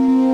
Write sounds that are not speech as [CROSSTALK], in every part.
Yeah.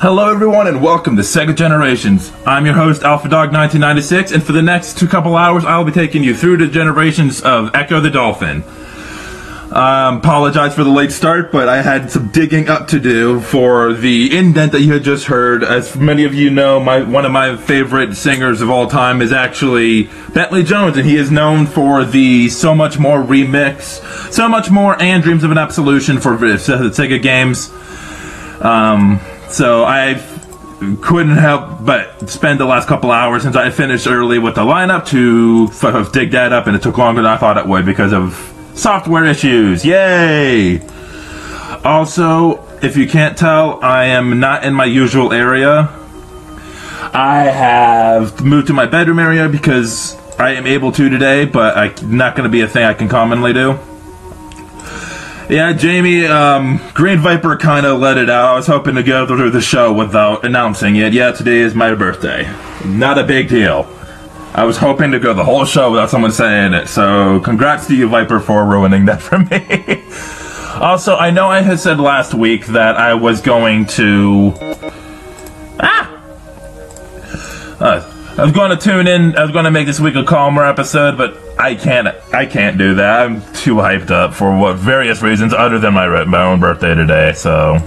Hello, everyone, and welcome to Sega Generations. I'm your host, Alpha Dog 1996, and for the next two couple hours, I'll be taking you through the generations of Ecco the Dolphin. Um, apologize for the late start, but I had some digging up to do for the indent that you had just heard. As many of you know, my one of my favorite singers of all time is actually Bentley Jones, and he is known for the So Much More remix, So Much More, and Dreams of an Absolution for the Sega games. Um, so I couldn't help but spend the last couple hours since I finished early with the lineup to f- dig that up, and it took longer than I thought it would because of software issues. Yay! Also, if you can't tell, I am not in my usual area. I have moved to my bedroom area because I am able to today, but I not going to be a thing I can commonly do. Yeah, Jamie, um, Green Viper kind of let it out. I was hoping to go through the show without announcing it. Yeah, today is my birthday. Not a big deal. I was hoping to go the whole show without someone saying it, so congrats to you, Viper, for ruining that [LAUGHS] for me. also, I know I had said last week that I was going to. Ah! Uh, I was going to tune in. I was going to make this week a calmer episode, but I can't. I can't do that. I'm too hyped up for what various reasons other than my, my own birthday today. So,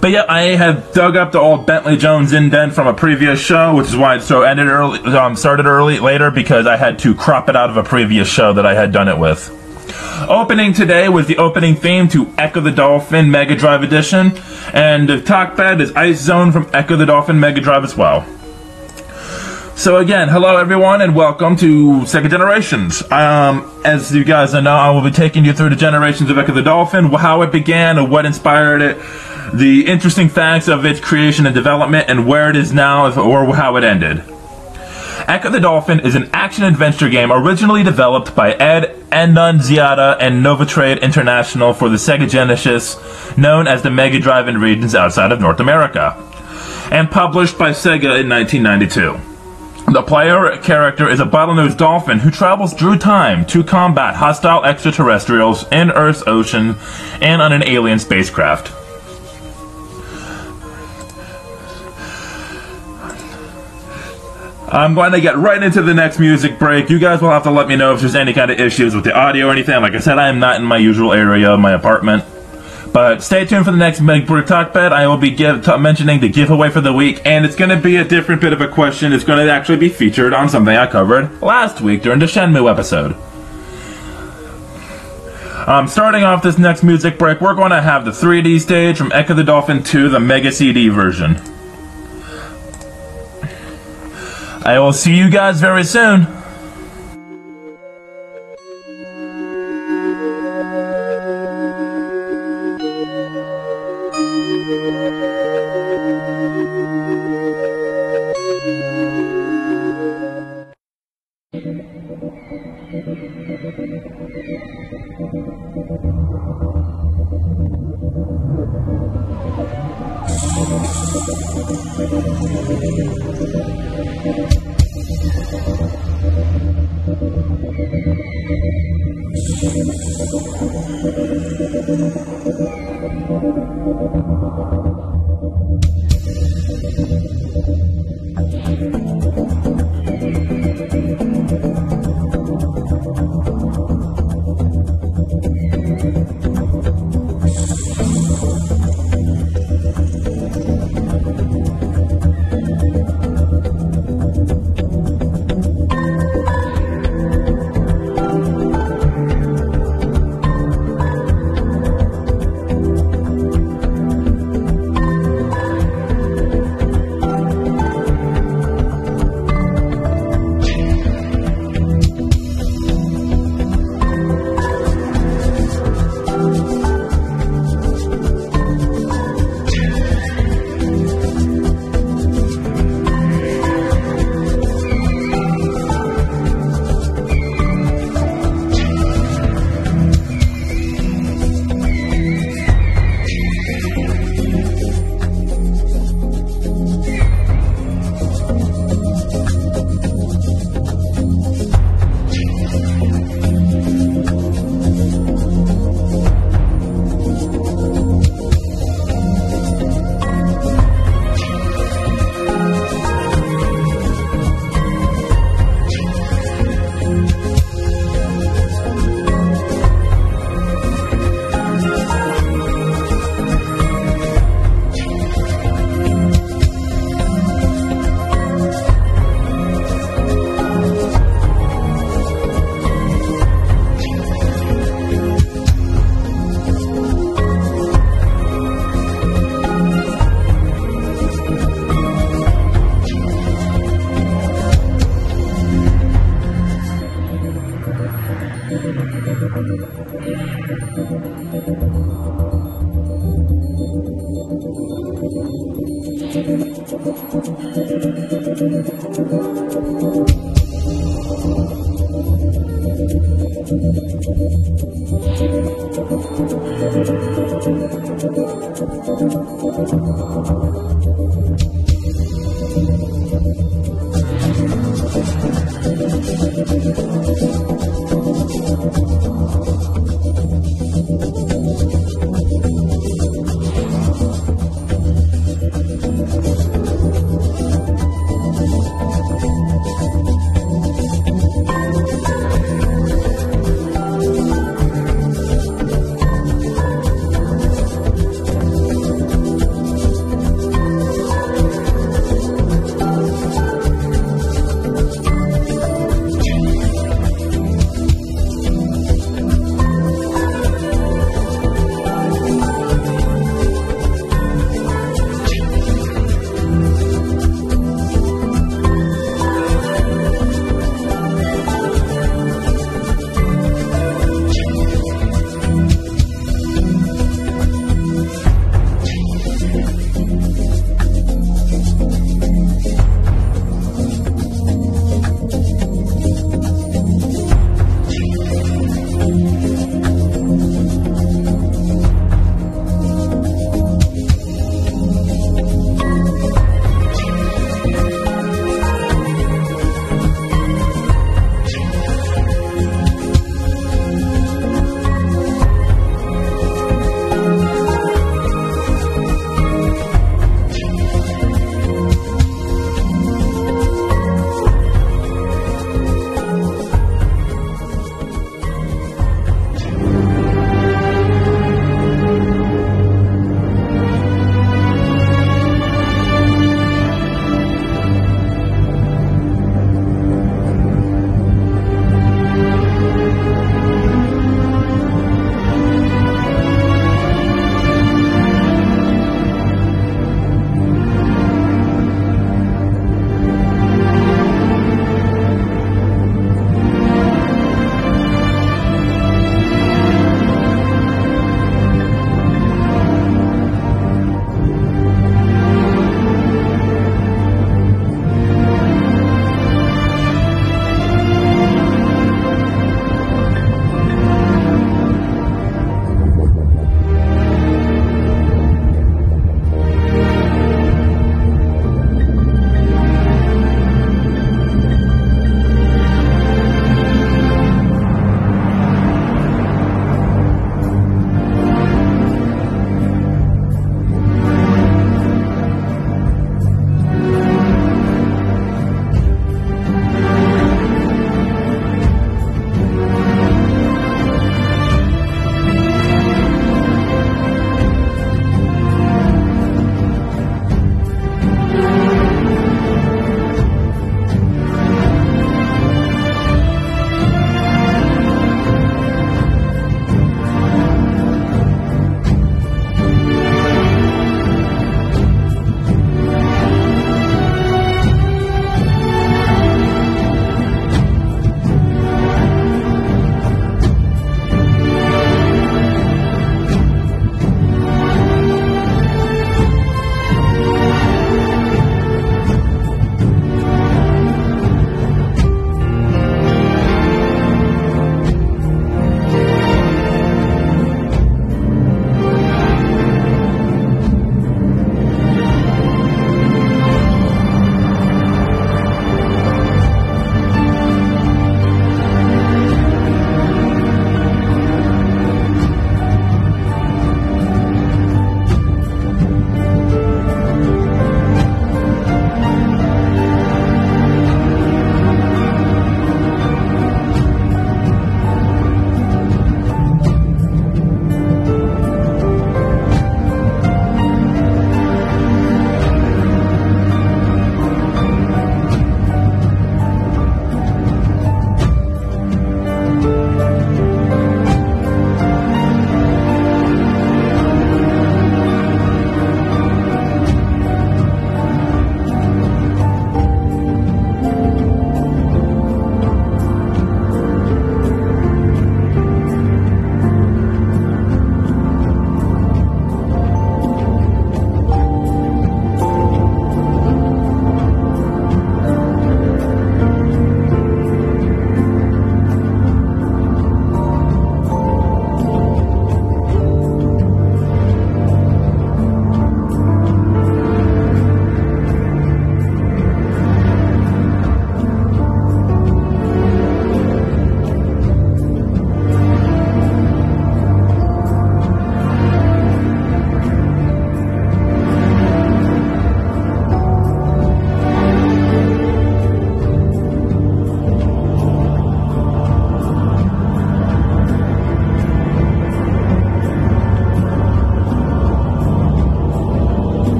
but yeah, I have dug up the old Bentley Jones indent from a previous show, which is why it so ended early. Um, started early later because I had to crop it out of a previous show that I had done it with. Opening today was the opening theme to Ecco the Dolphin Mega Drive Edition, and the talk bed is Ice Zone from Ecco the Dolphin Mega Drive as well. So again, hello everyone, and welcome to Sega Generations. Um, as you guys know, I will be taking you through the generations of Ecco the Dolphin, how it began, and what inspired it, the interesting facts of its creation and development, and where it is now, or how it ended. Ecco the Dolphin is an action-adventure game originally developed by Ed Annunziata and Novotrade International for the Sega Genesis, known as the Mega Drive in regions outside of North America, and published by Sega in 1992. The player character is a bottlenose dolphin who travels through time to combat hostile extraterrestrials in Earth's ocean and on an alien spacecraft. I'm going to get right into the next music break. You guys will have to let me know if there's any kind of issues with the audio or anything. Like I said, I am not in my usual area of my apartment. But stay tuned for the next Big Talk Bed. I will be give, t- mentioning the giveaway for the week, and it's going to be a different bit of a question. It's going to actually be featured on something I covered last week during the Shenmue episode. Um, starting off this next music break, we're going to have the 3D stage from Ecco the Dolphin 2, the Mega CD version. I will see you guys very soon.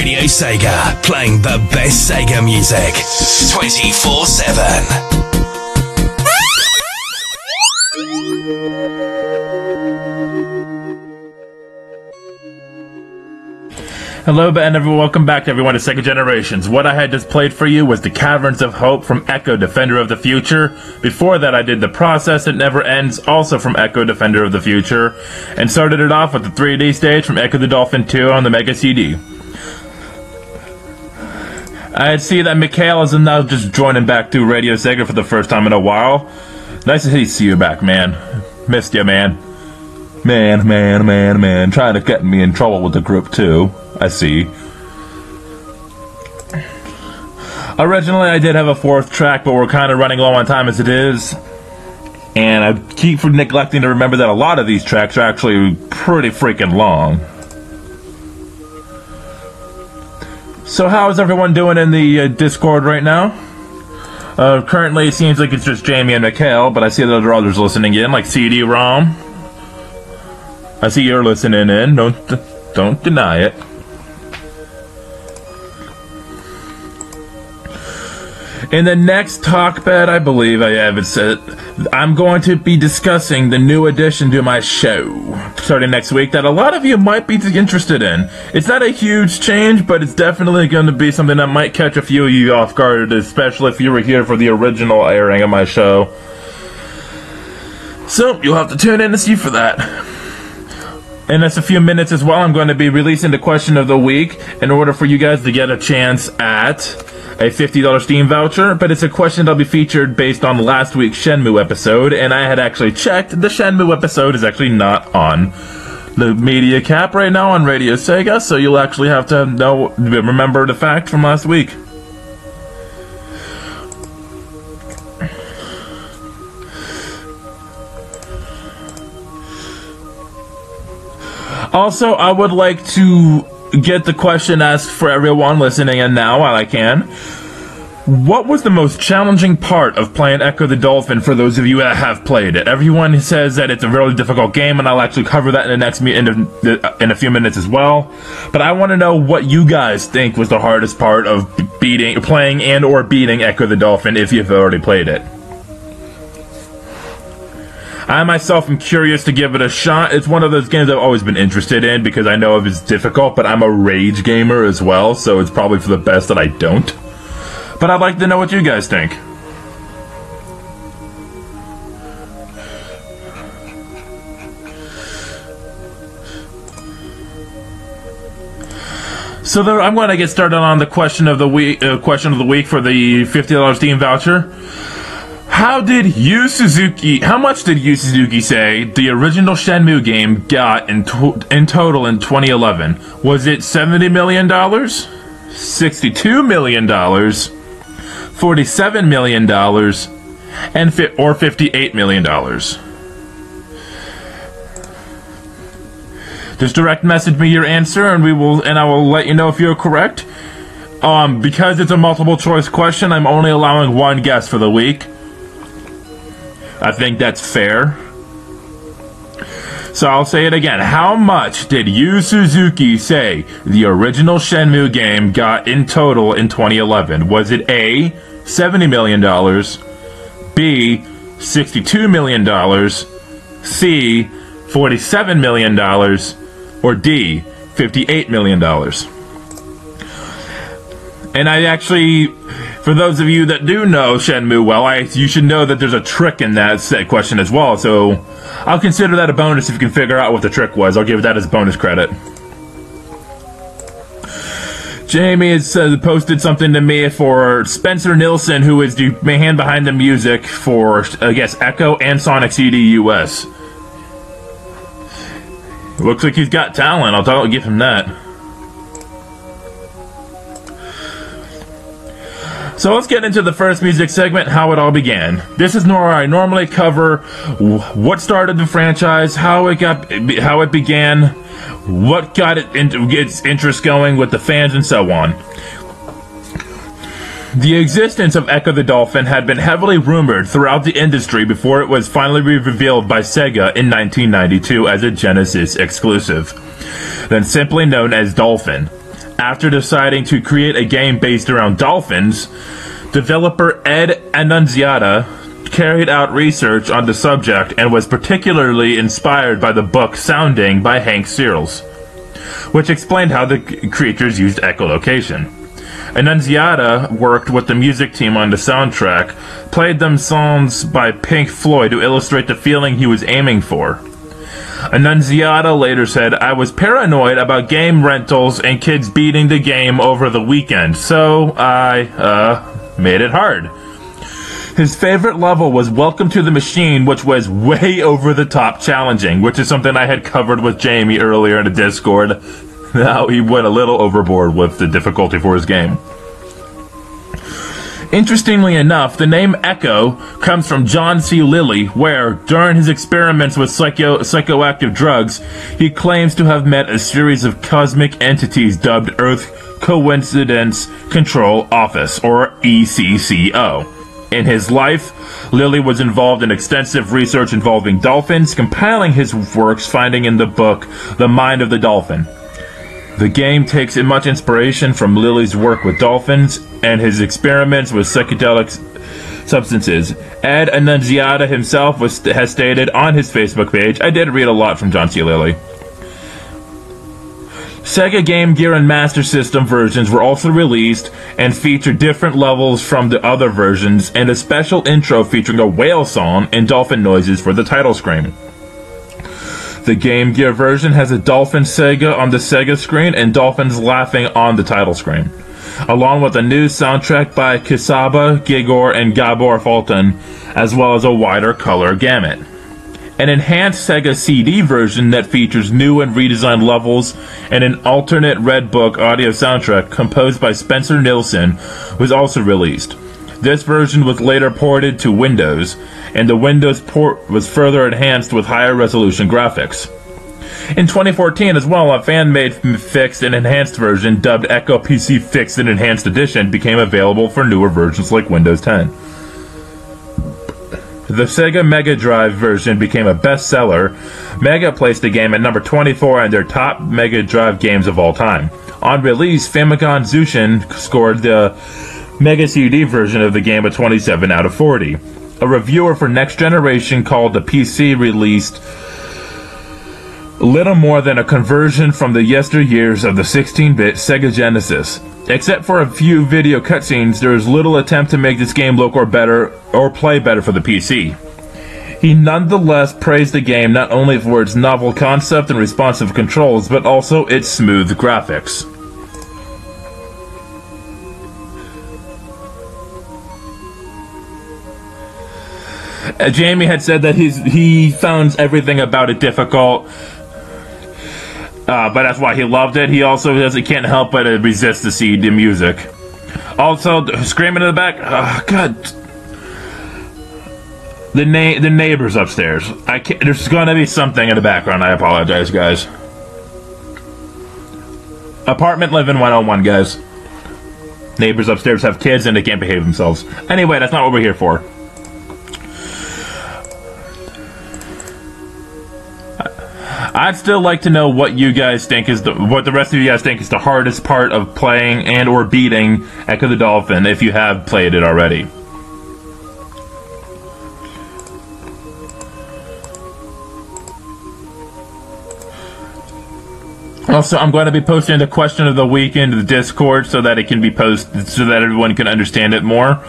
Radio Sega, playing the best Sega music 24 7. Hello, and everyone. Welcome back to everyone to Sega Generations. What I had just played for you was the Caverns of Hope from Ecco Defender of the Future. Before that, I did the Process It Never Ends, also from Ecco Defender of the Future, and started it off with the 3D stage from Ecco the Dolphin 2 on the Mega CD. I see that Mikhail is now just joining back to Radio Sega for the first time in a while. Nice to see you back, man. Missed you, man. Man, man, man, man. Trying to get me in trouble with the group, too. I see. Originally, I did have a fourth track, but we're kind of running low on time as it is. And I keep neglecting to remember that a lot of these tracks are actually pretty freaking long. So, how is everyone doing in the uh, Discord right now? Uh, currently, it seems like it's just Jamie and Mikhail, but I see that there are others listening in, like CD-ROM. I see you're listening in. Don't don't deny it. In the next talk bed, I believe I have it said, I'm going to be discussing the new addition to my show starting next week that a lot of you might be interested in. It's not a huge change, but it's definitely going to be something that might catch a few of you off guard, especially if you were here for the original airing of my show. So, you'll have to tune in to see for that. In just a few minutes as well, I'm going to be releasing the question of the week in order for you guys to get a chance at a $50 Steam voucher, but it's a question that'll be featured based on last week's Shenmue episode, and I had actually checked, the Shenmue episode is actually not on the media cap right now on Radio Sega, so you'll actually have to know, remember the fact from last week. Also, I would like to get the question asked for everyone listening in now while I can. What was the most challenging part of playing Ecco the Dolphin for those of you that have played it? Everyone says that it's a really difficult game, and I'll actually cover that in the next in, a, uh, in a few minutes as well. But I want to know what you guys think was the hardest part of beating, playing, and or beating Ecco the Dolphin if you've already played it. I myself am curious to give it a shot. It's one of those games I've always been interested in because I know it's difficult, but I'm a rage gamer as well, so it's probably for the best that I don't. But I'd like to know what you guys think. So there, I'm going to get started on the question of the week. Uh, question of the week for the fifty dollars Steam voucher. How did Yu Suzuki? How much did Yu Suzuki say the original Shenmue game got in to, in total in 2011? Was it 70 million dollars, 62 million dollars, 47 million dollars, and or 58 million dollars? Just direct message me your answer, and we will, and I will let you know if you're correct. Um, because it's a multiple choice question, I'm only allowing one guess for the week. I think that's fair. So I'll say it again. How much did Yu Suzuki say the original Shenmue game got in total in 2011? Was it A, $70 million, B, $62 million, C, $47 million, or D, $58 million? And I actually for those of you that do know Shenmue well, I, you should know that there's a trick in that question as well. So I'll consider that a bonus if you can figure out what the trick was. I'll give that as bonus credit. Jamie has uh, posted something to me for Spencer Nilsen, who is the man behind the music for, I guess, Ecco and Sonic CD US. Looks like he's got talent. I'll, I'll give him that. So let's get into the first music segment, how it all began. This is where I normally cover what started the franchise, how it got, how it began, what got it into its interest going with the fans, and so on. The existence of Ecco the Dolphin had been heavily rumored throughout the industry before it was finally revealed by Sega in 1992 as a Genesis exclusive, then simply known as Dolphin. After deciding to create a game based around dolphins, developer Ed Annunziata carried out research on the subject and was particularly inspired by the book Sounding by Hank Searls, which explained how the creatures used echolocation. Annunziata worked with the music team on the soundtrack, played them songs by Pink Floyd to illustrate the feeling he was aiming for. Annunziata later said, I was paranoid about game rentals and kids beating the game over the weekend, so I, uh, made it hard. His favorite level was Welcome to the Machine, which was way [LAUGHS] over the top challenging, which is something I had covered with Jamie earlier in the Discord. [LAUGHS] Now he went a little overboard with the difficulty for his game. Interestingly enough, the name Ecco comes from John C. Lilly, where, during his experiments with psycho- psychoactive drugs, he claims to have met a series of cosmic entities dubbed Earth Coincidence Control Office, or ECCO. In his life, Lilly was involved in extensive research involving dolphins, compiling his works finding in the book The Mind of the Dolphin. The game takes much inspiration from Lilly's work with dolphins and his experiments with psychedelic substances. Ed Annunziata himself was, has stated on his Facebook page, I did read a lot from John C. Lilly. Sega Game Gear and Master System versions were also released and feature different levels from the other versions and a special intro featuring a whale song and dolphin noises for the title screen. The Game Gear version has a Dolphin Sega on the Sega screen and dolphins laughing on the title screen, along with a new soundtrack by Kisaba, Gigor, and Gabor Fulton, as well as a wider color gamut. An enhanced Sega CD version that features new and redesigned levels and an alternate Red Book audio soundtrack composed by Spencer Nilsen was also released. This version was later ported to Windows, and the Windows port was further enhanced with higher resolution graphics. In 2014 as well, a fan-made fixed and enhanced version dubbed Ecco PC Fixed and Enhanced Edition became available for newer versions like Windows 10. The Sega Mega Drive version became a bestseller. Mega placed the game at number 24 on their top Mega Drive games of all time. On release, Famicom Tsūshin scored the Mega CD version of the game a 27 out of 40. A reviewer for Next Generation called the PC released little more than a conversion from the yesteryears of the 16-bit Sega Genesis. Except for a few video cutscenes, there is little attempt to make this game look or better or play better for the PC. He nonetheless praised the game not only for its novel concept and responsive controls, but also its smooth graphics. Jamie had said that he's, he found everything about it difficult, uh, but that's why he loved it. He also says he can't help but resist to see the music. Also, screaming in the back, oh, God. The na- the neighbors upstairs. I can't, there's gonna be something in the background. I apologize, guys. Apartment living 101, guys. Neighbors upstairs have kids and they can't behave themselves. Anyway, that's not what we're here for. I'd still like to know what you guys think is the what the rest of you guys think is the hardest part of playing and or beating Ecco the Dolphin if you have played it already. Also, I'm going to be posting the question of the week into the Discord so that it can be posted so that everyone can understand it more.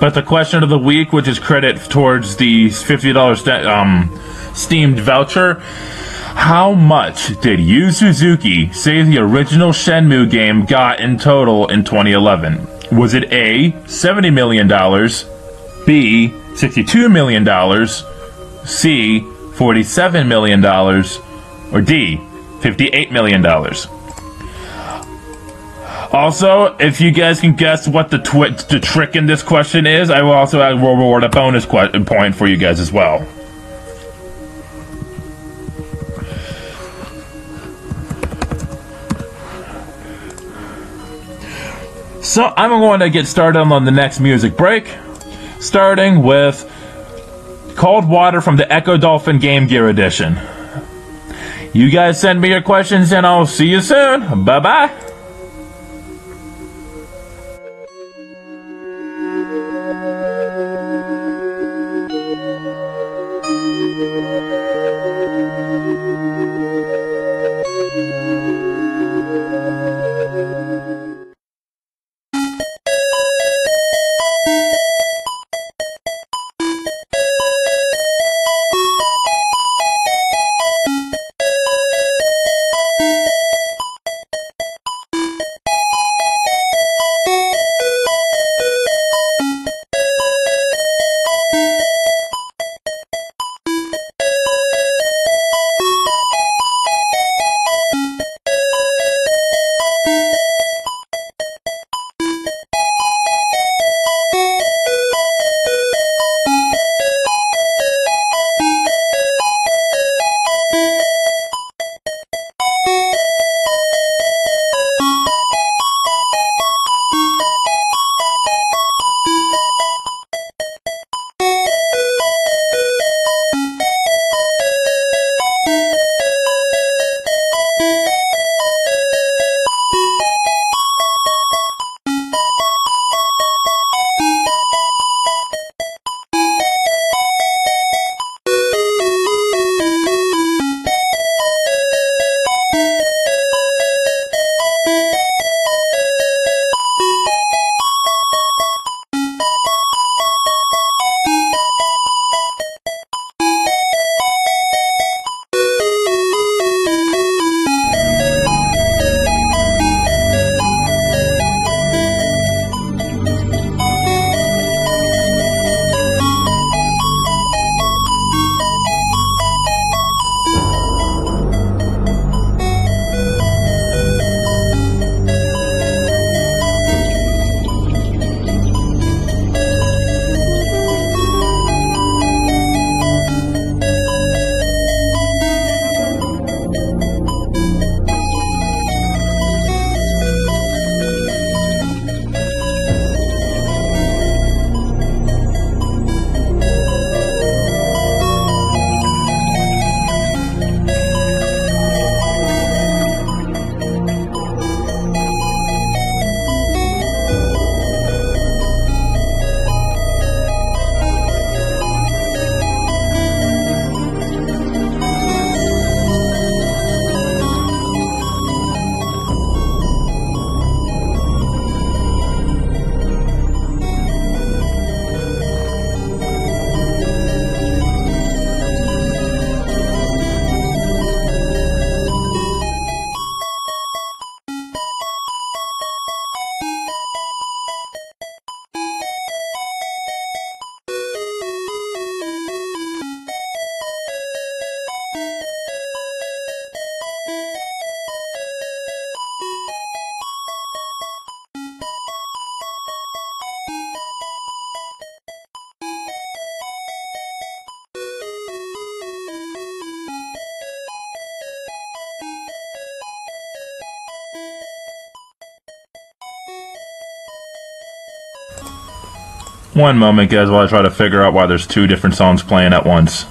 But the question of the week, which is credit towards the $50 st- um, Steamed voucher, how much did Yu Suzuki say the original Shenmue game got in total in 2011? Was it A, $70 million, B, $62 million, C, $47 million, or D, $58 million? Also, if you guys can guess what the twi- the trick in this question is, I will also reward a bonus que- point for you guys as well. So I'm going to get started on the next music break, starting with Cold Water from the Ecco Dolphin Game Gear Edition. You guys send me your questions and I'll see you soon. Bye bye. One moment, guys, while I try to figure out why there's two different songs playing at once.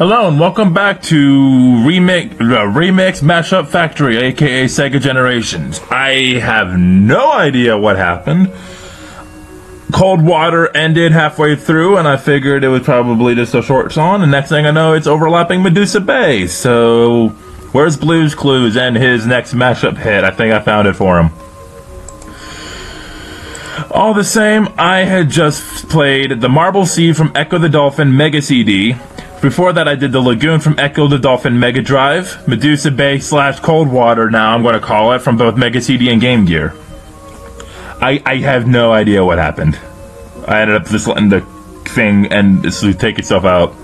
Hello and welcome back to Remix, uh, Remix Mashup Factory, aka Sega Generations. I have no idea what happened. Cold Water ended halfway through, and I figured it was probably just a short song. And next thing I know, it's overlapping Medusa Bay. So, where's Blues Clues and his next mashup hit? I think I found it for him. All the same, I had just played the Marble Sea from Ecco the Dolphin Mega CD. Before that, I did the Lagoon from Ecco the Dolphin Mega Drive, Medusa Bay slash Cold Water, now I'm going to call it, from both Mega CD and Game Gear. I, I have no idea what happened. I ended up just letting the thing and take itself out.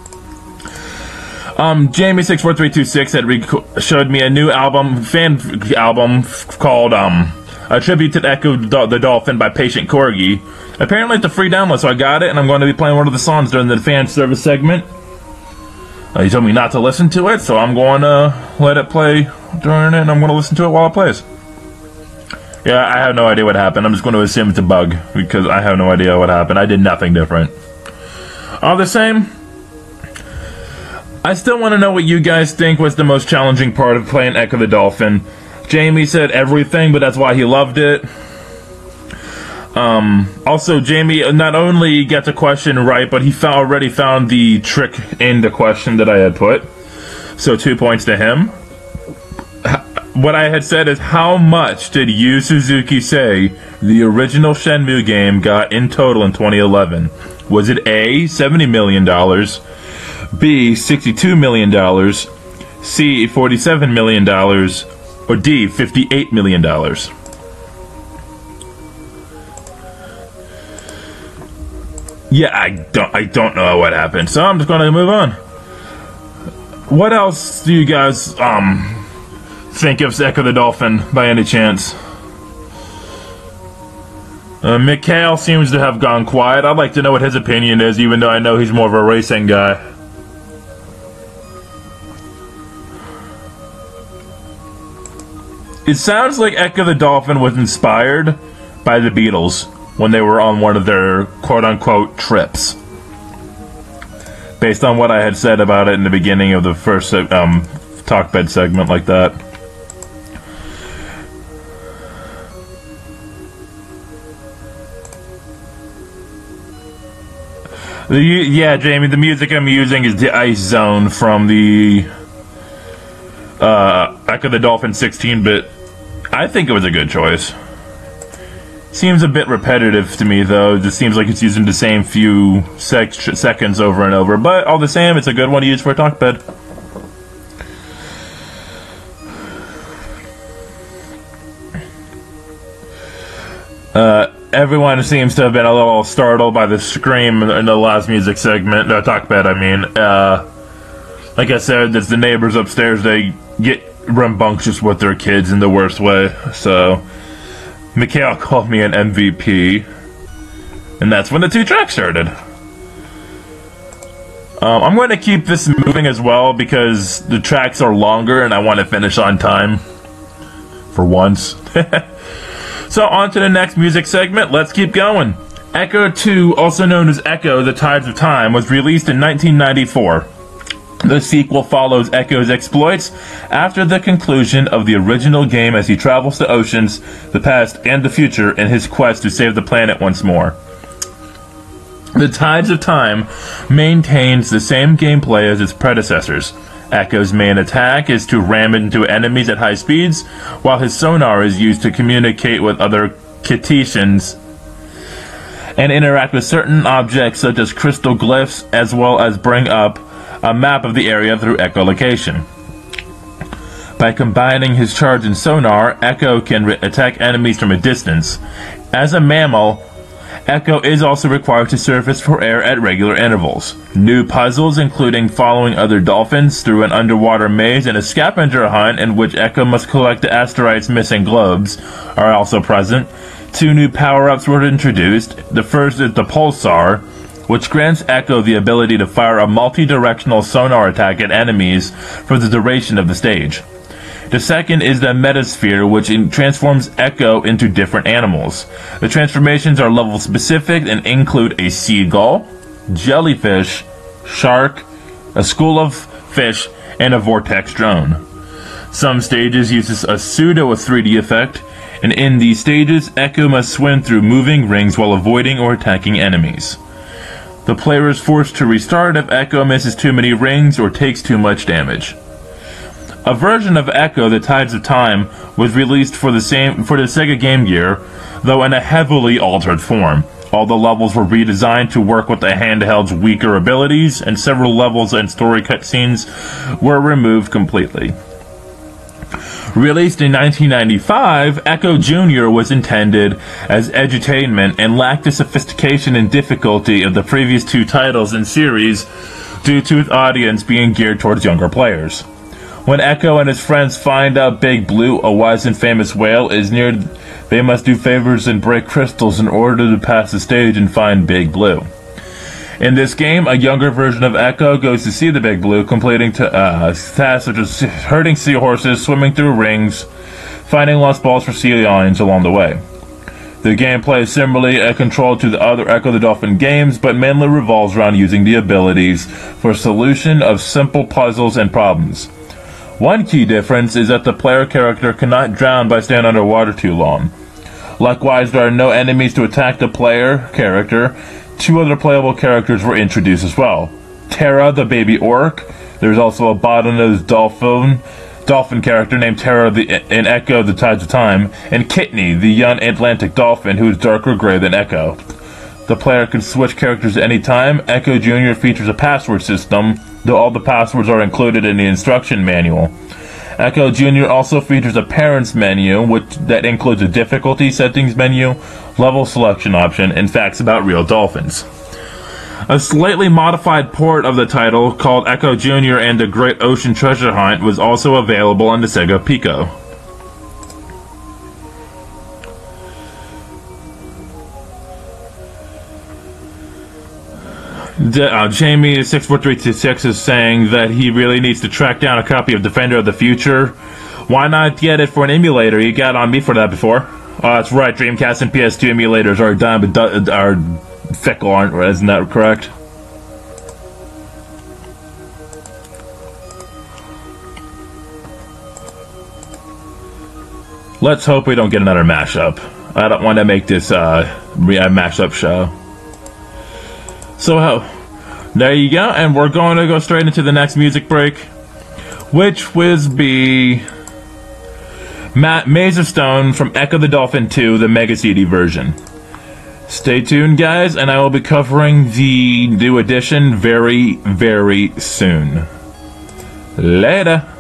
Um, Jamie six four three two six had rec- showed me a new album, fan album f- called um, a tribute to Ecco the Dolphin by Patient Corgi. Apparently, it's a free download, so I got it, and I'm going to be playing one of the songs during the fan service segment. Uh, he told me not to listen to it, so I'm going to let it play during it, and I'm going to listen to it while it plays. Yeah, I have no idea what happened. I'm just going to assume it's a bug because I have no idea what happened. I did nothing different. All the same, I still want to know what you guys think was the most challenging part of playing Ecco the Dolphin. Jamie said everything, but that's why he loved it. Um, also, Jamie not only got the question right, but he found, already found the trick in the question that I had put. So, two points to him what I had said is how much did Yu Suzuki say the original Shenmue game got in total in 2011? Was it A, $70 million, B, $62 million, C, $47 million, or D, $58 million? Yeah, I don't I don't know what happened. So I'm just going to move on. What else do you guys um think of Ecco the Dolphin by any chance? Uh, Mikhail seems to have gone quiet. I'd like to know what his opinion is, even though I know he's more of a racing guy. It sounds like Ecco the Dolphin was inspired by the Beatles when they were on one of their quote unquote trips. Based on what I had said about it in the beginning of the first um, talk bed segment, like that. The, yeah, Jamie, the music I'm using is the Ice Zone from the uh, Ecco the Dolphin 16 bit. I think it was a good choice. Seems a bit repetitive to me, though. It just seems like it's using the same few sec- seconds over and over. But all the same, it's a good one to use for a talk bed. Uh, everyone seems to have been a little startled by the scream in the last music segment. No, talk bed, I mean. Uh, like I said, it's the neighbors upstairs. They get rambunctious with their kids in the worst way. So, Mikhail called me an MVP. And that's when the two tracks started. Um, I'm going to keep this moving as well because the tracks are longer and I want to finish on time. For once. [LAUGHS] So, on to the next music segment. Let's keep going. Ecco 2, also known as Ecco The Tides of Time, was released in 1994. The sequel follows Ecco's exploits after the conclusion of the original game as he travels the oceans, the past, and the future in his quest to save the planet once more. The Tides of Time maintains the same gameplay as its predecessors. Ecco's main attack is to ram into enemies at high speeds, while his sonar is used to communicate with other Kittians and interact with certain objects such as crystal glyphs, as well as bring up a map of the area through echolocation. By combining his charge and sonar, Ecco can re- attack enemies from a distance. As a mammal, Ecco is also required to surface for air at regular intervals. New puzzles, including following other dolphins through an underwater maze and a scavenger hunt in which Ecco must collect the Asterite's missing globes, are also present. Two new power ups were introduced. The first is the Pulsar, which grants Ecco the ability to fire a multi directional sonar attack at enemies for the duration of the stage. The second is the Metasphere, which transforms Ecco into different animals. The transformations are level specific and include a seagull, jellyfish, shark, a school of fish, and a vortex drone. Some stages uses a pseudo 3D effect, and in these stages, Ecco must swim through moving rings while avoiding or attacking enemies. The player is forced to restart if Ecco misses too many rings or takes too much damage. A version of Ecco: The Tides of Time was released for the same for the Sega Game Gear, though in a heavily altered form. All the levels were redesigned to work with the handheld's weaker abilities, and several levels and story cutscenes were removed completely. Released in 1995, Ecco Jr. was intended as edutainment and lacked the sophistication and difficulty of the previous two titles in series due to its audience being geared towards younger players. When Ecco and his friends find out Big Blue, a wise and famous whale, is near, they must do favors and break crystals in order to pass the stage and find Big Blue. In this game, a younger version of Ecco goes to see the Big Blue, completing t- uh, tasks such as herding seahorses, swimming through rings, finding lost balls for sea lions along the way. The gameplay is similarly uh, controlled to the other Ecco the Dolphin games, but mainly revolves around using the abilities for solution of simple puzzles and problems. One key difference is that the player character cannot drown by staying underwater too long. Likewise, there are no enemies to attack the player character. Two other playable characters were introduced as well. Terra, the baby orc. There's also a bottlenose dolphin, dolphin character named Terra the, in Ecco the Tides of Time, and Kitnee, the young Atlantic dolphin who is darker gray than Ecco. The player can switch characters at any time. Ecco Jr. features a password system, though all the passwords are included in the instruction manual. Ecco Jr. also features a parents menu, which that includes a difficulty settings menu, level selection option, and facts about real dolphins. A slightly modified port of the title, called Ecco Jr. and the Great Ocean Treasure Hunt, was also available on the Sega Pico. Uh, Jamie six four three two six is saying that he really needs to track down a copy of Defender of the Future. Why not get it for an emulator? You got on me for that before. Oh, that's right. Dreamcast and PS2 emulators are dumb, are fickle, aren't? Isn't that correct? Let's hope we don't get another mashup. I don't want to make this uh, mashup show. So, uh, there you go, and we're going to go straight into the next music break, which will be Matt Maze of Stone from Ecco the Dolphin 2, the Mega CD version. Stay tuned, guys, and I will be covering the new edition very, very soon. Later.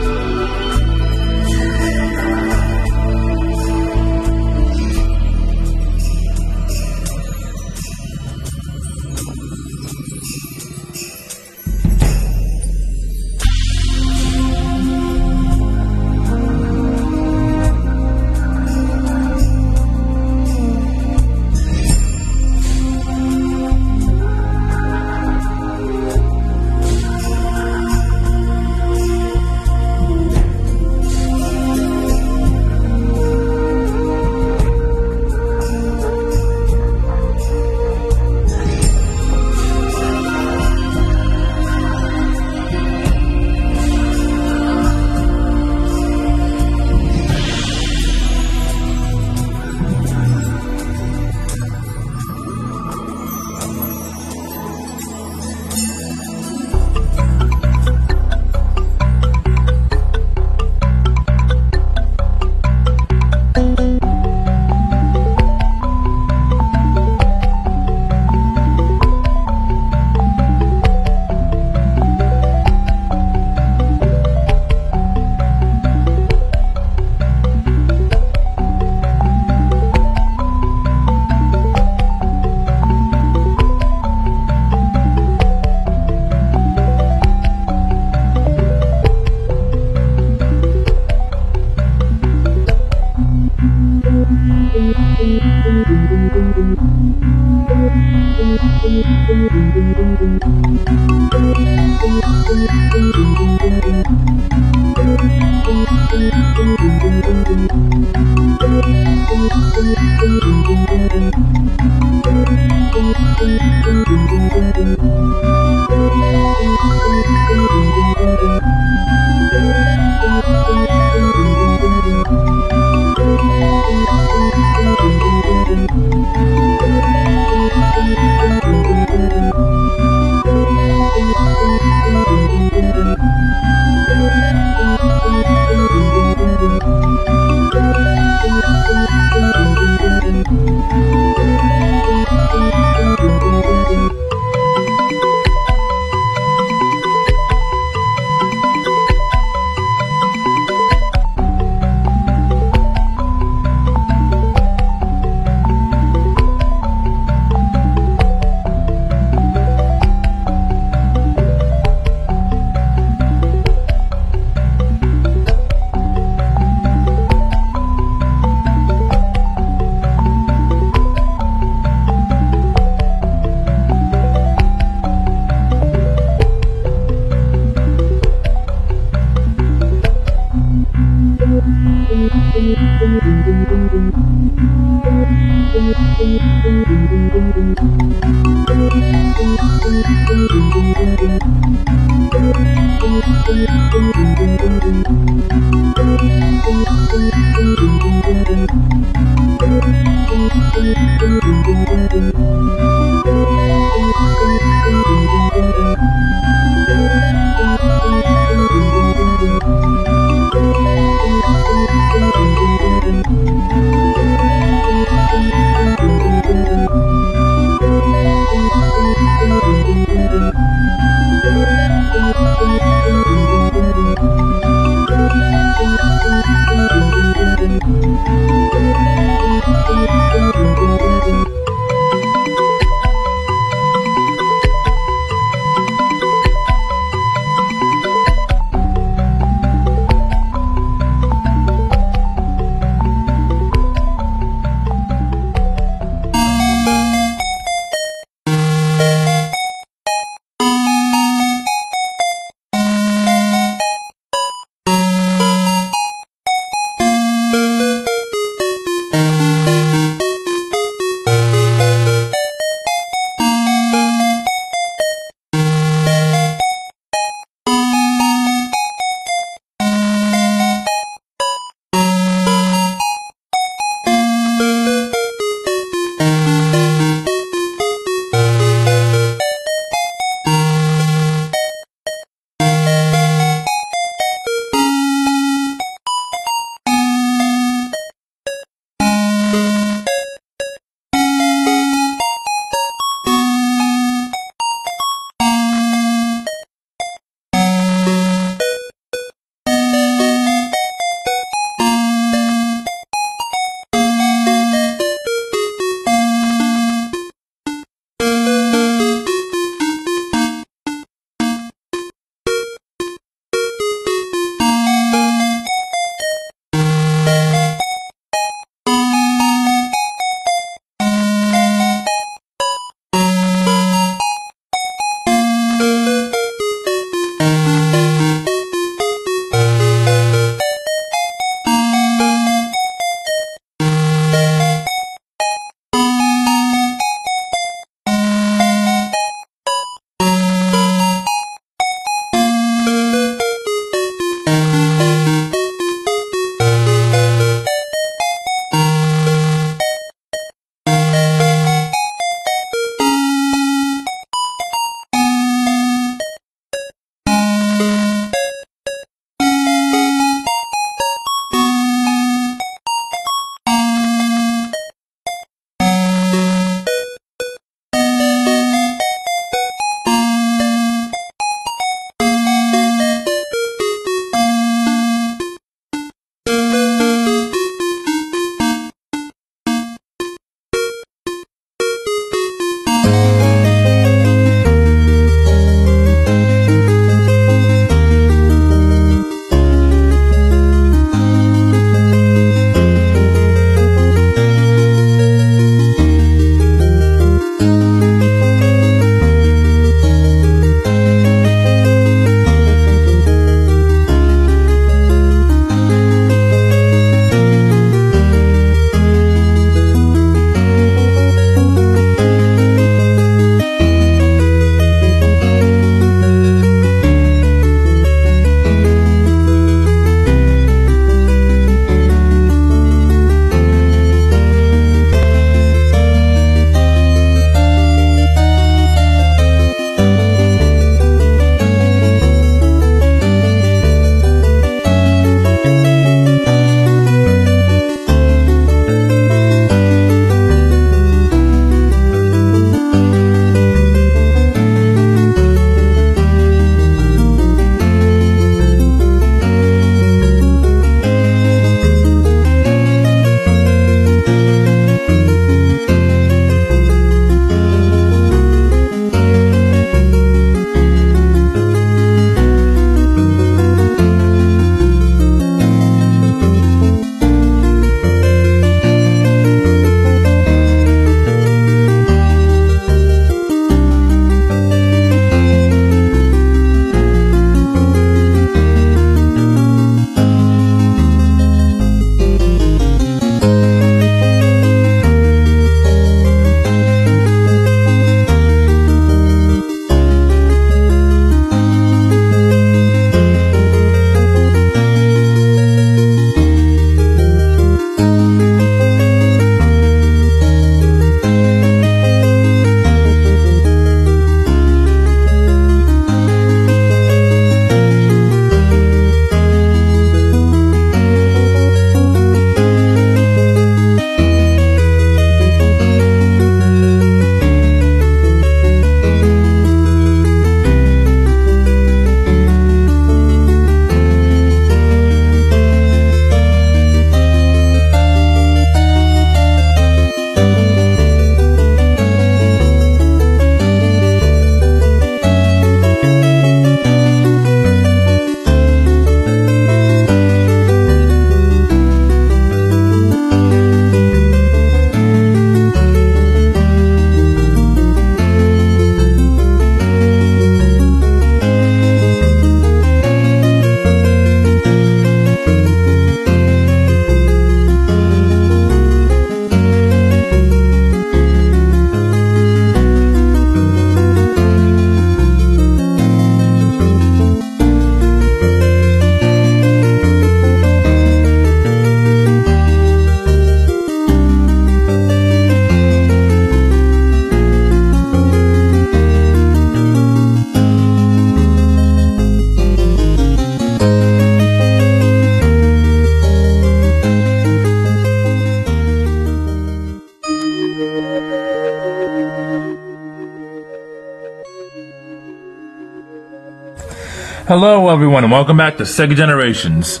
Hello, everyone, and welcome back to Sega Generations.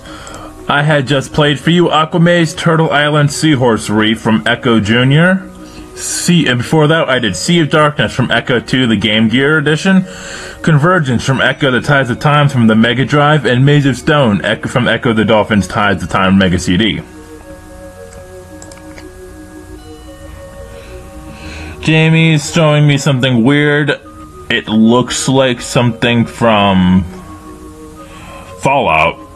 I had just played for you Aquamaze Turtle Island Seahorse Reef from Ecco Jr. Sea, and before that, I did Sea of Darkness from Ecco 2, the Game Gear edition, Convergence from Ecco the Tides of Time from the Mega Drive, and Maze of Stone Echo from Ecco the Dolphins Tides of Time Mega CD. Jamie's showing me something weird. It looks like something from Fallout. [LAUGHS]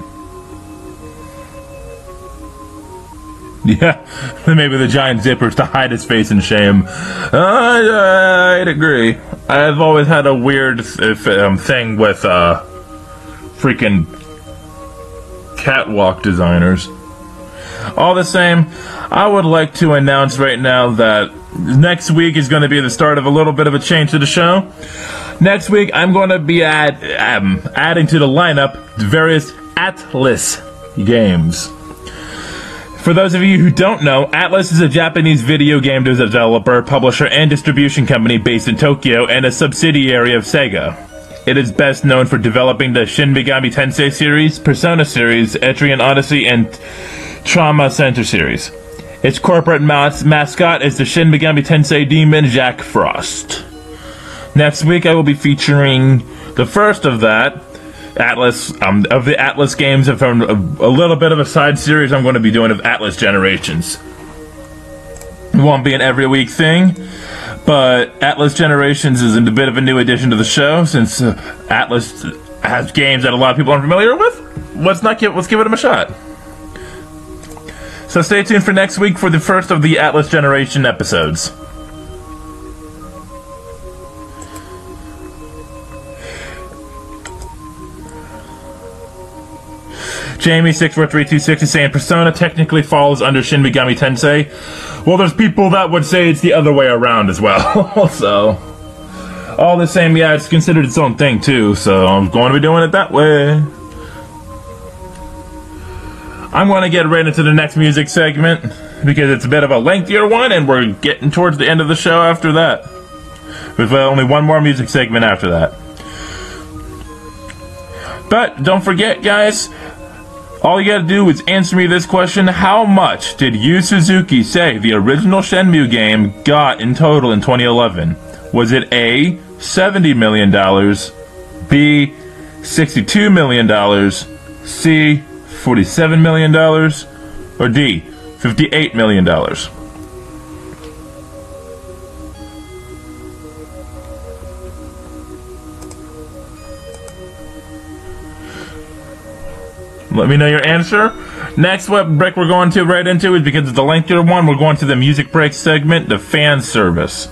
Yeah, maybe the giant zippers to hide his face in shame. Uh, I'd agree. I've always had a weird um, thing with uh, freaking catwalk designers. All the same, I would like to announce right now that next week is going to be the start of a little bit of a change to the show. Next week, I'm going to be add, um, adding to the lineup various Atlus games. For those of you who don't know, Atlus is a Japanese video game developer, publisher, and distribution company based in Tokyo and a subsidiary of Sega. It is best known for developing the Shin Megami Tensei series, Persona series, Etrian Odyssey, and Trauma Center series. Its corporate mas- mascot is the Shin Megami Tensei demon Jack Frost. Next week, I will be featuring the first of that, Atlus um, of the Atlus games from a, a, little bit of a side series I'm going to be doing of Atlus Generations. It won't be an every week thing, but Atlus Generations is a bit of a new addition to the show since uh, Atlus has games that a lot of people aren't familiar with. Let's not give let's give it a shot. So stay tuned for next week for the first of the Atlus Generation episodes. Jamie64326 is saying Persona technically falls under Shin Megami Tensei. Well, there's people that would say it's the other way around as well. [LAUGHS] so, all the same, yeah, it's considered its own thing too. So I'm going to be doing it that way. I'm going to get right into the next music segment because it's a bit of a lengthier one, and we're getting towards the end of the show after that. With uh, only one more music segment after that. But don't forget, guys, all you gotta do is answer me this question. How much did Yu Suzuki say the original Shenmue game got in total in 2011? Was it A, $70 million, B, $62 million, C, $47 million, or D, $58 million? Let me know your answer. Next, what break we're going to right into is because it's a lengthier one, we're going to the music break segment, the fan service.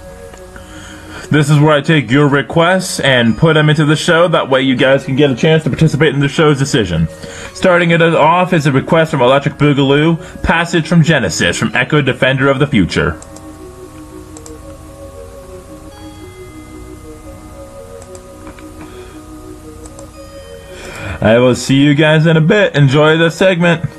This is where I take your requests and put them into the show. That way, you guys can get a chance to participate in the show's decision. Starting it off is a request from Electric Boogaloo, Passage from Genesis from Ecco Defender of the Future. I will see you guys in a bit. Enjoy the segment.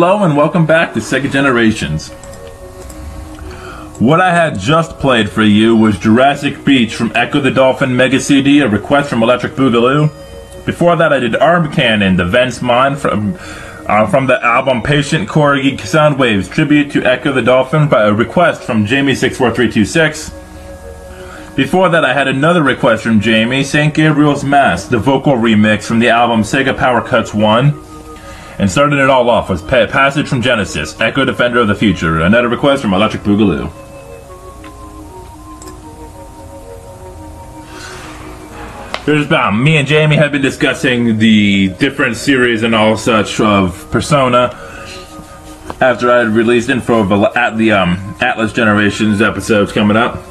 Hello and welcome back to Sega Generations. What I had just played for you was Jurassic Beach from Ecco the Dolphin Mega CD, a request from Electric Boogaloo. Before that, I did Arm Cannon, the Vents Mine from uh, from the album Patient Corgi Sound Waves, tribute to Ecco the Dolphin by a request from Jamie64326. Before that, I had another request from Jamie, St. Gabriel's Mass, the vocal remix from the album Sega Power Cuts 1. And starting it all off was pa- Passage from Genesis, Ecco Defender of the Future, another request from Electric Boogaloo. There's about me and Jamie have been discussing the different series and all such of Persona. After I had released info of at the um, Atlus Generations episodes coming up,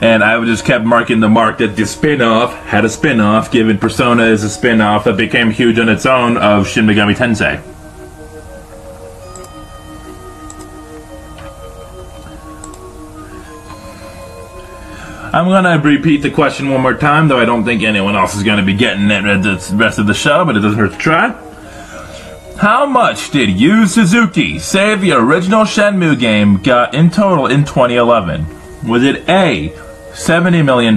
and I just kept marking the mark that the spin-off had a spin-off, given Persona is a spin-off that became huge on its own of Shin Megami Tensei. I'm gonna repeat the question one more time, though I don't think anyone else is gonna be getting it at the rest of the show, but it doesn't hurt to try. How much did Yu Suzuki say the original Shenmue game got in total in 2011? Was it A, $70 million,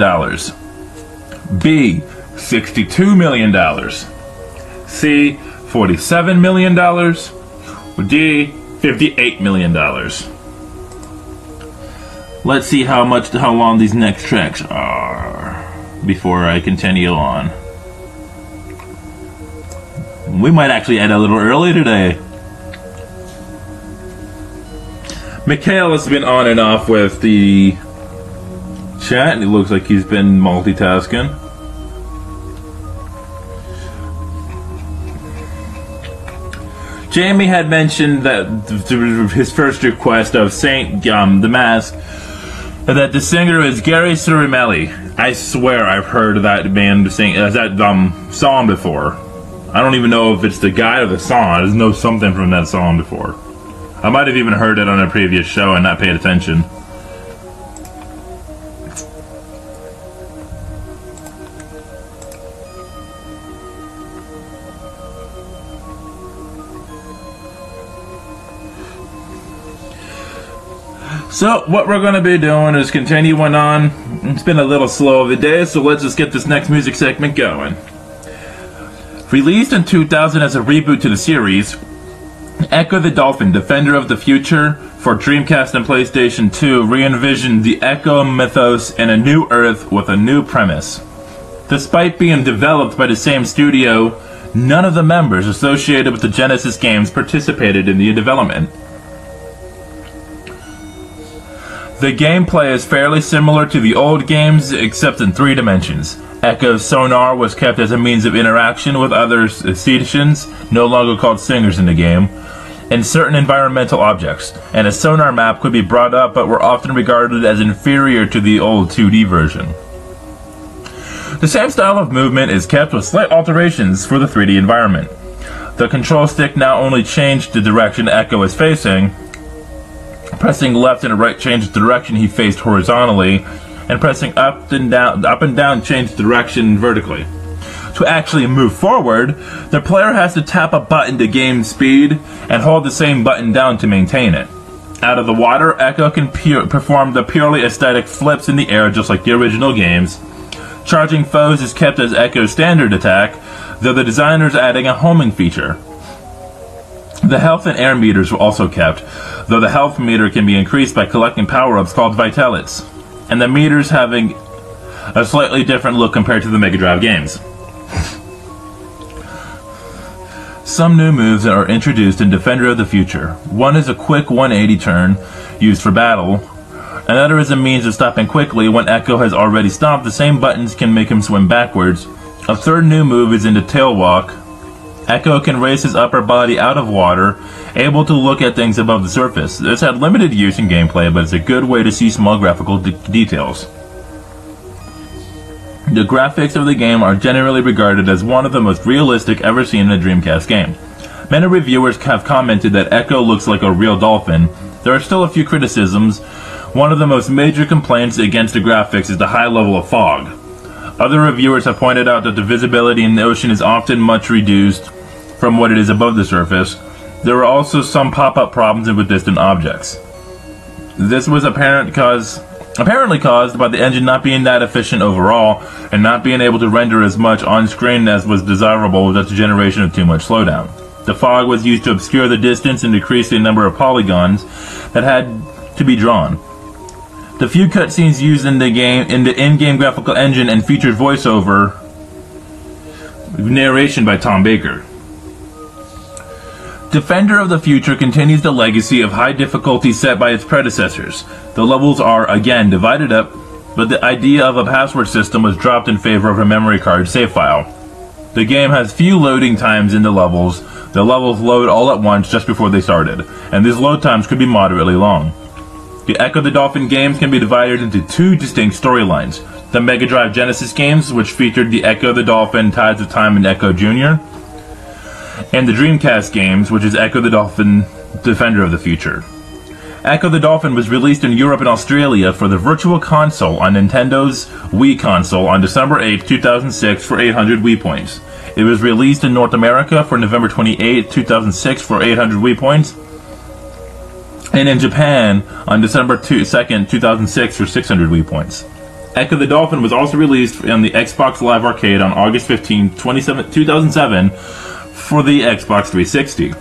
B, $62 million, C, $47 million, or D, $58 million? Let's see how much how long these next tracks are before I continue on. We might actually end a little early today. Mikhail has been on and off with the chat, and it looks like he's been multitasking. Jamie had mentioned that th- th- his first request of Saint um, the Mask that the singer is Gary Cirimelli. I swear I've heard that band sing uh, that um, song before. I don't even know if it's the guy or the song. I just know something from that song before. I might have even heard it on a previous show and not paid attention. So, what we're going to be doing is continuing on. It's been a little slow of a day, so let's just get this next music segment going. Released in 2000 as a reboot to the series, Ecco the Dolphin, Defender of the Future for Dreamcast and PlayStation 2 re envisioned the Ecco mythos in a new Earth with a new premise. Despite being developed by the same studio, none of the members associated with the Genesis games participated in the development. The gameplay is fairly similar to the old games, except in three dimensions. Ecco's sonar was kept as a means of interaction with other uh, cetaceans, no longer called singers in the game, and certain environmental objects, and a sonar map could be brought up but were often regarded as inferior to the old 2D version. The same style of movement is kept with slight alterations for the 3D environment. The control stick now only changed the direction Ecco is facing, Pressing left and right changed the direction he faced horizontally, and pressing up and down up and down changed the direction vertically. To actually move forward, the player has to tap a button to gain speed and hold the same button down to maintain it. Out of the water, Ecco can pu- perform the purely aesthetic flips in the air just like the original games. Charging foes is kept as Ecco's standard attack, though the designers adding a homing feature. The health and air meters were also kept, though the health meter can be increased by collecting power-ups called Vitalites, and the meters having a slightly different look compared to the Mega Drive games. Some new moves are introduced in Defender of the Future. One is a quick 180 turn used for battle. Another is a means of stopping quickly when Ecco has already stopped. The same buttons can make him swim backwards. A third new move is into tail walk. Ecco can raise his upper body out of water, able to look at things above the surface. This had limited use in gameplay, but it's a good way to see small graphical de- details. The graphics of the game are generally regarded as one of the most realistic ever seen in a Dreamcast game. Many reviewers have commented that Ecco looks like a real dolphin. There are still a few criticisms. One of the most major complaints against the graphics is the high level of fog. Other reviewers have pointed out that the visibility in the ocean is often much reduced from what it is above the surface. There were also some pop-up problems with distant objects. This was apparent cause apparently caused by the engine not being that efficient overall and not being able to render as much on screen as was desirable without the generation of too much slowdown. The fog was used to obscure the distance and decrease the number of polygons that had to be drawn. The few cutscenes used in the game in the in-game graphical engine and featured voiceover narration by Tom Baker. Defender of the Future continues the legacy of high difficulty set by its predecessors. The levels are again divided up, but the idea of a password system was dropped in favor of a memory card save file. The game has few loading times in the levels. The levels load all at once just before they started, and these load times could be moderately long. The Ecco the Dolphin games can be divided into two distinct storylines. The Mega Drive Genesis games, which featured the Ecco the Dolphin, Tides of Time, and Ecco Jr., and the Dreamcast games, which is Ecco the Dolphin, Defender of the Future. Ecco the Dolphin was released in Europe and Australia for the Virtual Console on Nintendo's Wii console on December 8, 2006 for 800 Wii points. It was released in North America for November 28, 2006 for 800 Wii points. And in Japan on December 2, 2nd, 2006 for 600 Wii points. Ecco the Dolphin was also released on the Xbox Live Arcade on August 15, 2007 for the Xbox 360.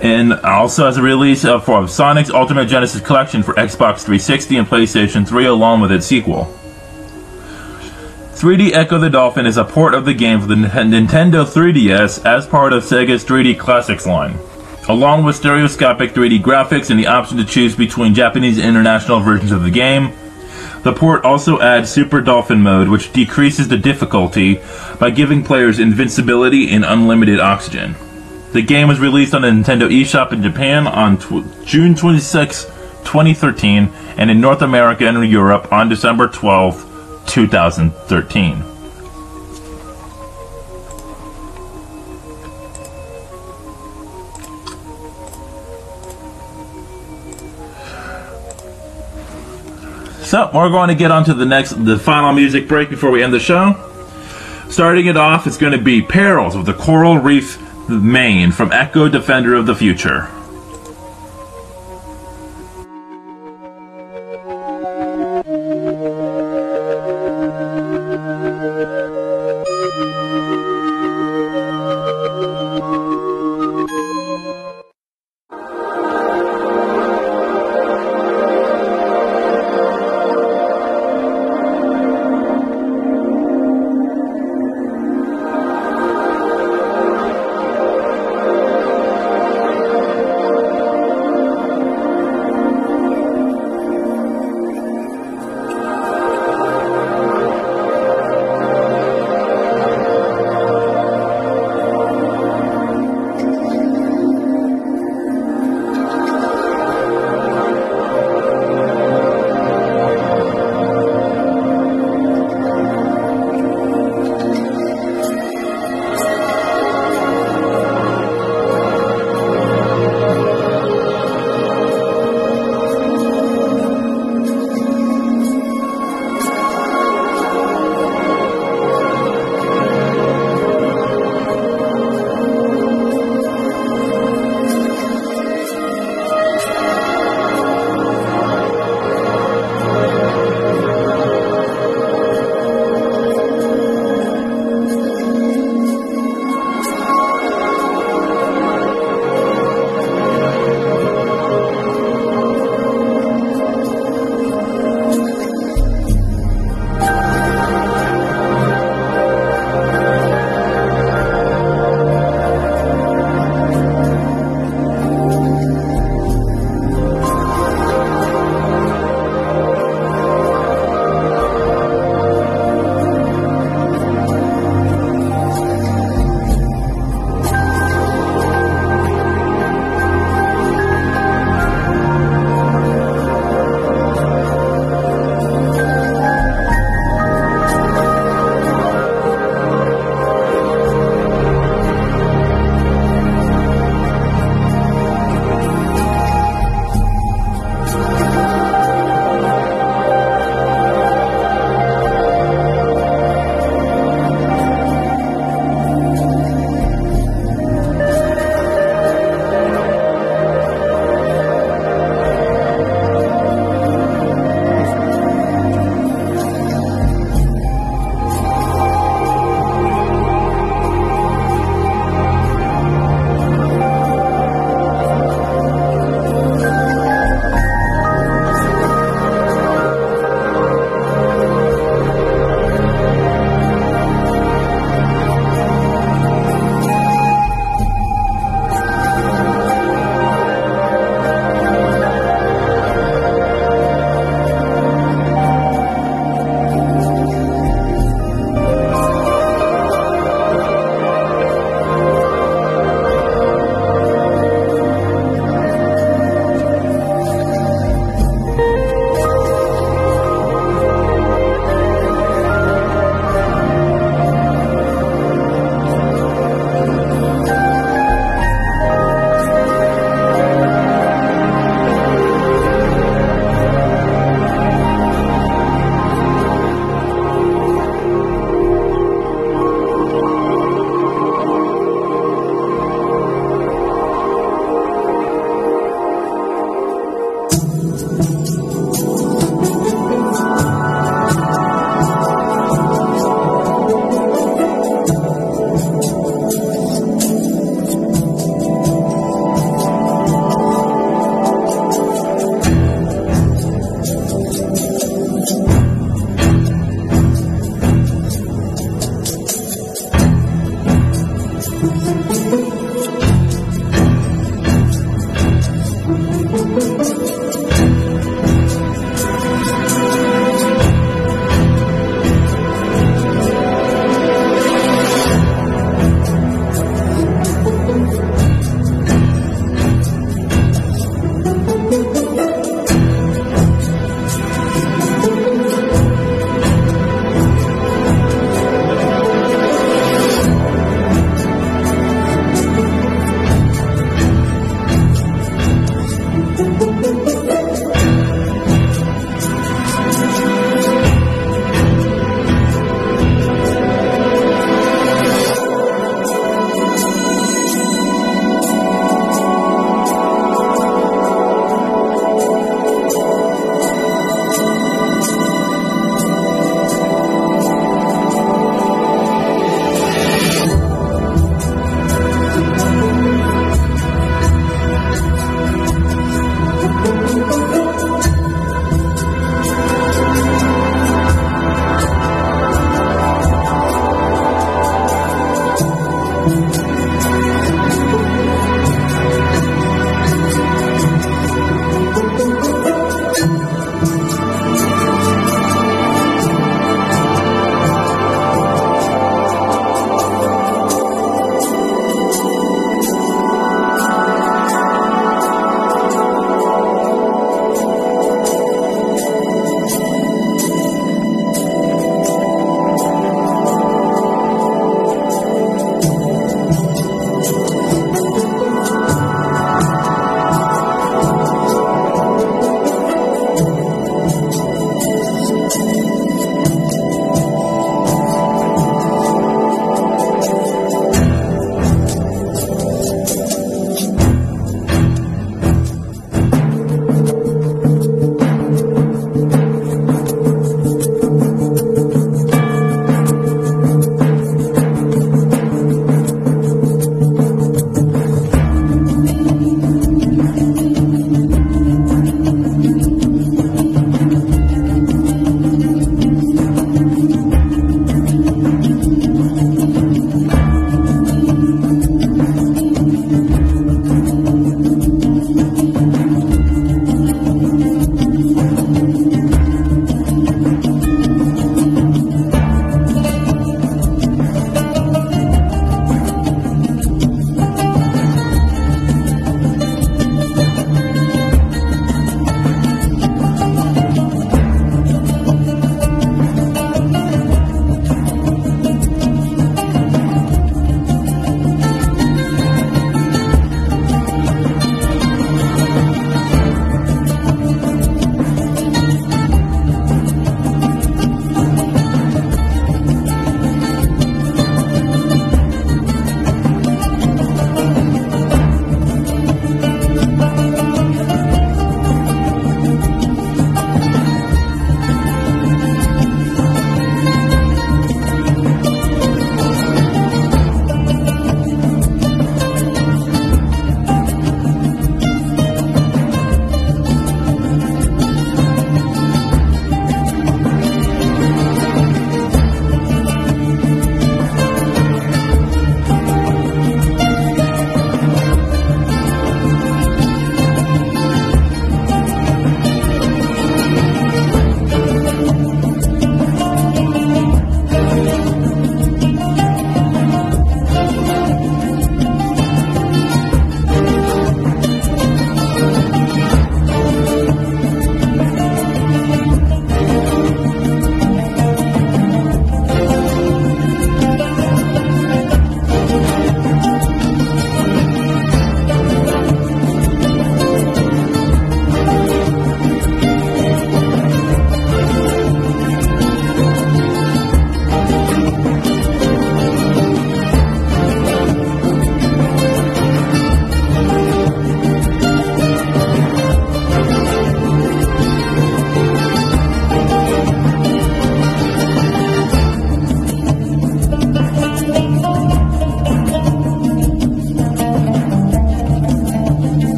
And also as a release uh, for Sonic's Ultimate Genesis Collection for Xbox 360 and PlayStation 3 along with its sequel. 3D Ecco the Dolphin is a port of the game for the Nintendo 3DS as part of Sega's 3D Classics line. Along with stereoscopic 3D graphics and the option to choose between Japanese and international versions of the game, the port also adds Super Dolphin mode, which decreases the difficulty by giving players invincibility and unlimited oxygen. The game was released on the Nintendo eShop in Japan on tw- June 26, 2013, and in North America and Europe on December 12, 2013. So we're going to get on to the next, the final music break before we end the show. Starting it off, it's going to be Perils of the Coral Reef Main from Ecco Defender of the Future.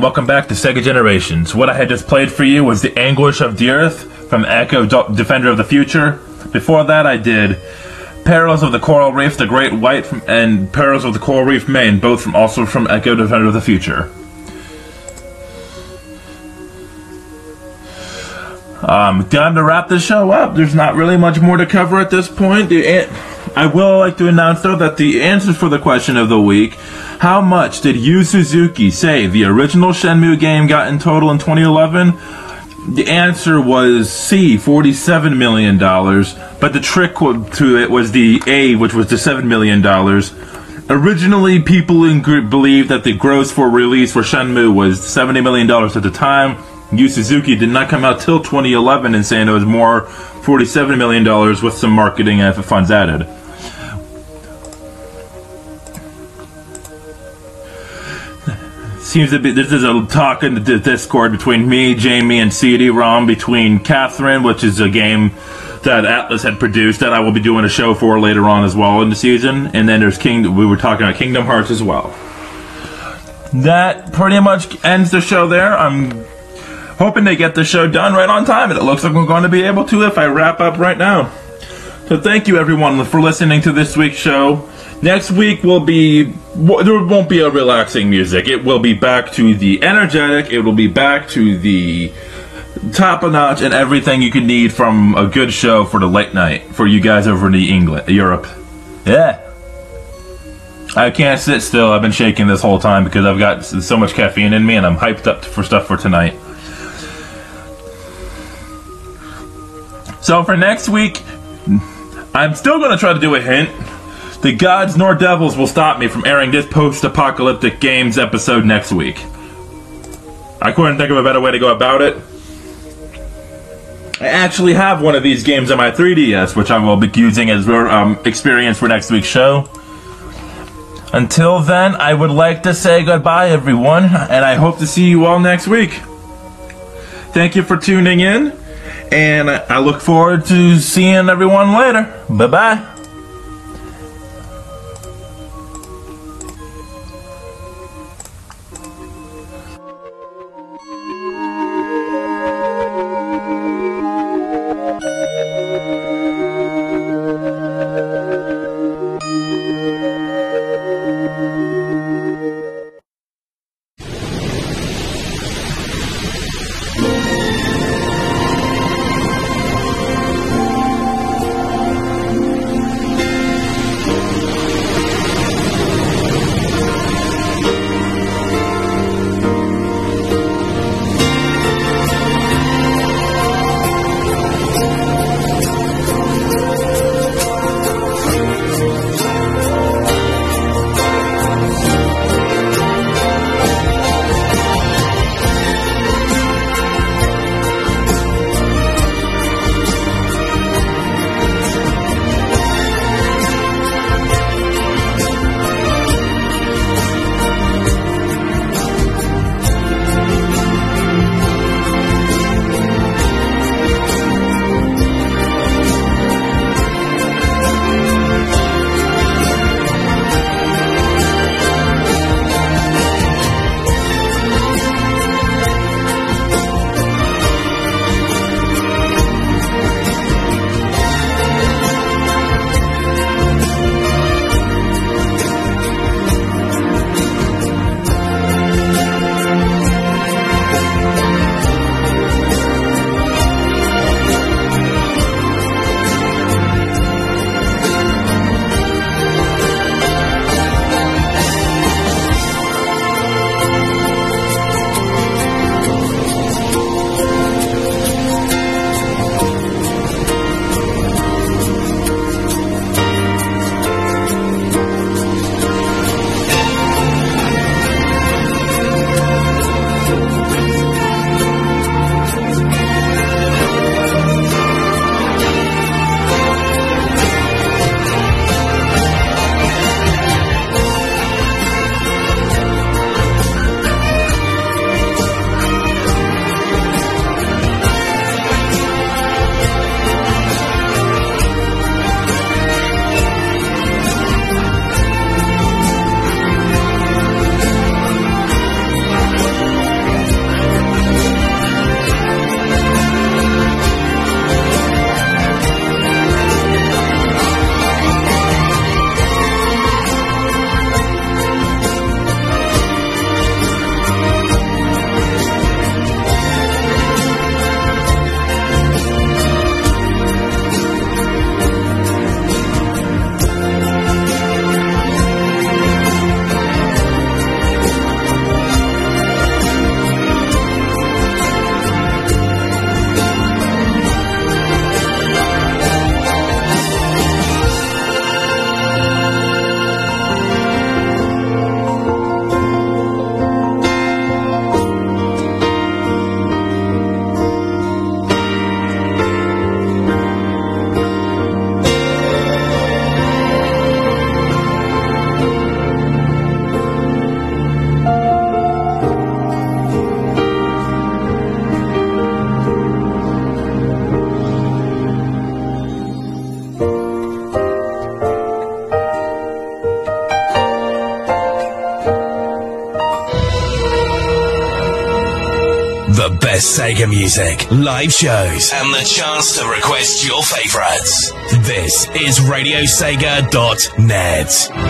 Welcome back to Sega Generations. What I had just played for you was The Anguish of the Earth from Ecco Defender of the Future. Before that, I did Perils of the Coral Reef, The Great White, from, and Perils of the Coral Reef Main, both from also from Ecco Defender of the Future. Um, time to wrap the show up. There's not really much more to cover at this point. The I will like to announce though that the answers for the question of the week: How much did Yu Suzuki say the original Shenmue game got in total in 2011? The answer was C, $47 million, but the trick to it was the A, which was the $7 million. Originally, people in group believed that the gross for release for Shenmue was $70 million at the time. Yu Suzuki did not come out till 2011 and saying it was more $47 million with some marketing and funds added. Seems to be this is a talk in the Discord between me, Jamie, and CD-ROM. Between Catherine, which is a game that Atlus had produced that I will be doing a show for later on as well in the season, and then there's King. We were talking about Kingdom Hearts as well. That pretty much ends the show there. I'm hoping to get the show done right on time, and it looks like we're going to be able to if I wrap up right now. So thank you everyone for listening to this week's show. Next week will be there won't be a relaxing music. It will be back to the energetic. It will be back to the top of notch and everything you can need from a good show for the late night for you guys over in the England, Europe. Yeah. I can't sit still. I've been shaking this whole time because I've got so much caffeine in me and I'm hyped up for stuff for tonight. So for next week, I'm still going to try to do a hint. The gods nor devils will stop me from airing this post-apocalyptic games episode next week. I couldn't think of a better way to go about it. I actually have one of these games on my 3DS, which I will be using as um, experience for next week's show. Until then, I would like to say goodbye, everyone, and I hope to see you all next week. Thank you for tuning in, and I look forward to seeing everyone later. Bye bye. Sega music, live shows, and the chance to request your favorites. This is RadioSega.net.